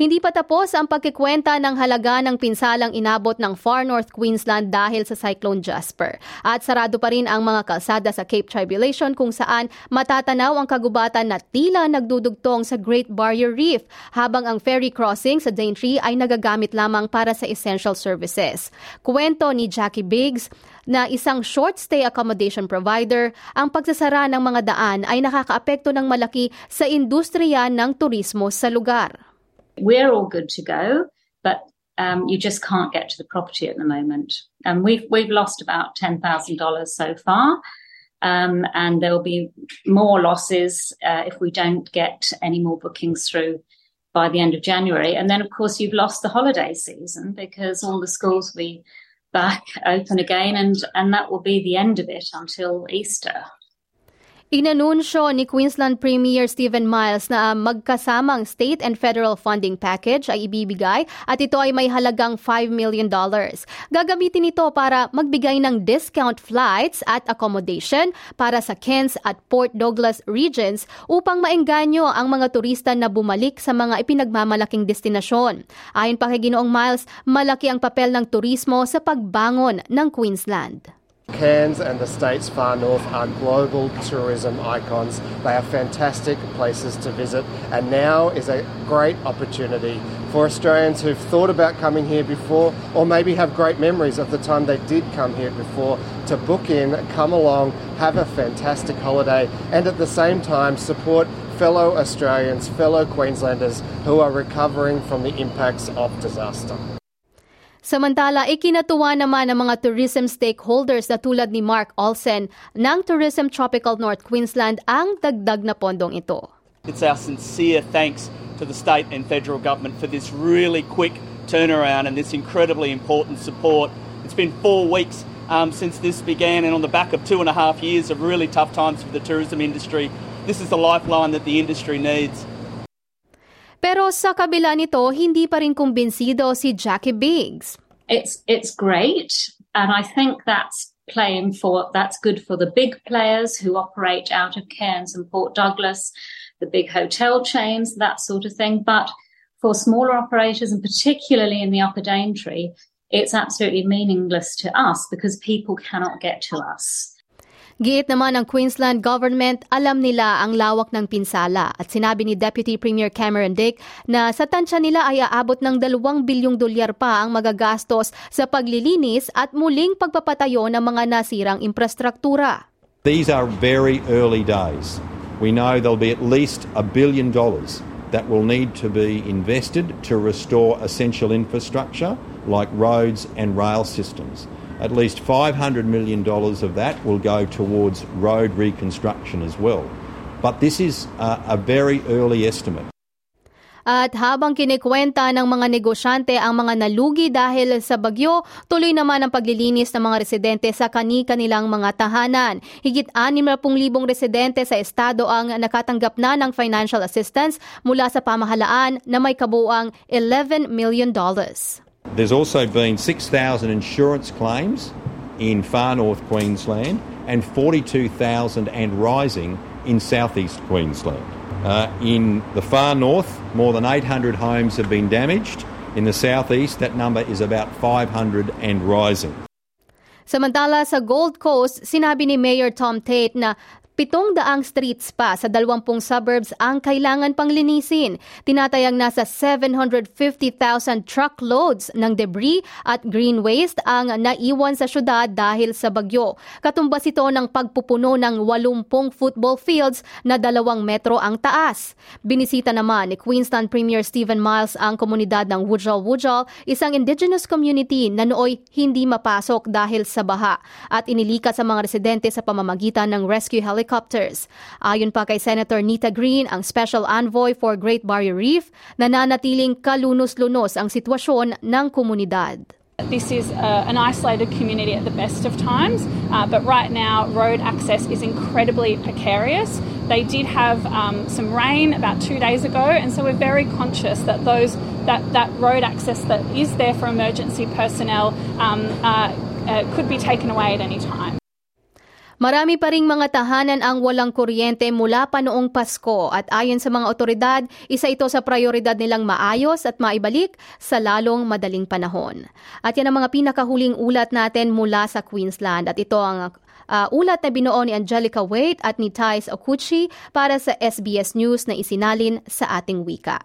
Hindi pa tapos ang pagkikwenta ng halaga ng pinsalang inabot ng Far North Queensland dahil sa Cyclone Jasper. At sarado pa rin ang mga kalsada sa Cape Tribulation kung saan matatanaw ang kagubatan na tila nagdudugtong sa Great Barrier Reef habang ang ferry crossing sa Daintree ay nagagamit lamang para sa essential services. Kwento ni Jackie Biggs, na isang short stay accommodation provider, ang pagsasara ng mga daan ay nakakaapekto ng malaki sa industriya ng turismo sa lugar. We're all good to go, but um, you just can't get to the property at the moment. And we've we've lost about ten thousand dollars so far, um, and there will be more losses uh, if we don't get any more bookings through by the end of January. And then, of course, you've lost the holiday season because all the schools will be back open again, and and that will be the end of it until Easter. Inanunsyo ni Queensland Premier Stephen Miles na magkasamang state and federal funding package ay ibibigay at ito ay may halagang $5 million. Gagamitin ito para magbigay ng discount flights at accommodation para sa Cairns at Port Douglas regions upang maengganyo ang mga turista na bumalik sa mga ipinagmamalaking destinasyon. Ayon pa kay Ginoong Miles, malaki ang papel ng turismo sa pagbangon ng Queensland. Cairns and the states far north are global tourism icons. They are fantastic places to visit, and now is a great opportunity for Australians who've thought about coming here before or maybe have great memories of the time they did come here before to book in, come along, have a fantastic holiday, and at the same time support fellow Australians, fellow Queenslanders who are recovering from the impacts of disaster. Samantala, ikinatuwa naman ng mga tourism stakeholders na tulad ni Mark Olsen ng Tourism Tropical North Queensland ang dagdag na pondong ito. It's our sincere thanks to the state and federal government for this really quick turnaround and this incredibly important support. It's been four weeks um, since this began, and on the back of two and a half years of really tough times for the tourism industry, this is the lifeline that the industry needs. Pero sa kabila nito, hindi pa rin kumbinsido si Jackie Biggs. It's it's great, and I think that's playing for that's good for the big players who operate out of Cairns and Port Douglas, the big hotel chains, that sort of thing. But for smaller operators, and particularly in the Upper Daintree, it's absolutely meaningless to us because people cannot get to us. Giit naman ng Queensland government, alam nila ang lawak ng pinsala at sinabi ni Deputy Premier Cameron Dick na sa tansya nila ay aabot ng 2 bilyong dolyar pa ang magagastos sa paglilinis at muling pagpapatayo ng mga nasirang infrastruktura. These are very early days. We know there'll be at least a billion dollars that will need to be invested to restore essential infrastructure like roads and rail systems. At least $500 million of that will go towards road reconstruction as well. But this is a, a very early estimate. At habang kinikwenta ng mga negosyante ang mga nalugi dahil sa bagyo, tuloy naman ang paglilinis ng mga residente sa kani-kanilang mga tahanan. Higit 60,000 residente sa estado ang nakatanggap na ng financial assistance mula sa pamahalaan na may kabuang $11 million. There's also been 6,000 insurance claims in far north Queensland and 42,000 and rising in southeast Queensland. Uh, in the far north, more than 800 homes have been damaged. In the southeast, that number is about 500 and rising. Samantala sa Gold Coast, sinabi ni Mayor Tom Tate na Pitong daang streets pa sa dalawampung suburbs ang kailangan pang linisin. Tinatayang nasa 750,000 truckloads ng debris at green waste ang naiwan sa syudad dahil sa bagyo. Katumbas ito ng pagpupuno ng 80 football fields na dalawang metro ang taas. Binisita naman ni Queensland Premier Stephen Miles ang komunidad ng Wujal Wujal, isang indigenous community na nooy hindi mapasok dahil sa baha at inilikas sa mga residente sa pamamagitan ng rescue helicopter helicopters. Ayon pa kay Senator Nita Green, ang Special Envoy for Great Barrier Reef, nananatiling kalunos-lunos ang sitwasyon ng komunidad. This is uh, an isolated community at the best of times, uh, but right now road access is incredibly precarious. They did have um, some rain about two days ago, and so we're very conscious that those that, that road access that is there for emergency personnel um, uh, uh could be taken away at any time. Marami pa ring mga tahanan ang walang kuryente mula pa noong Pasko at ayon sa mga otoridad, isa ito sa prioridad nilang maayos at maibalik sa lalong madaling panahon. At yan ang mga pinakahuling ulat natin mula sa Queensland at ito ang uh, ulat na binuo ni Angelica Wait at ni Thais Okuchi para sa SBS News na isinalin sa ating wika.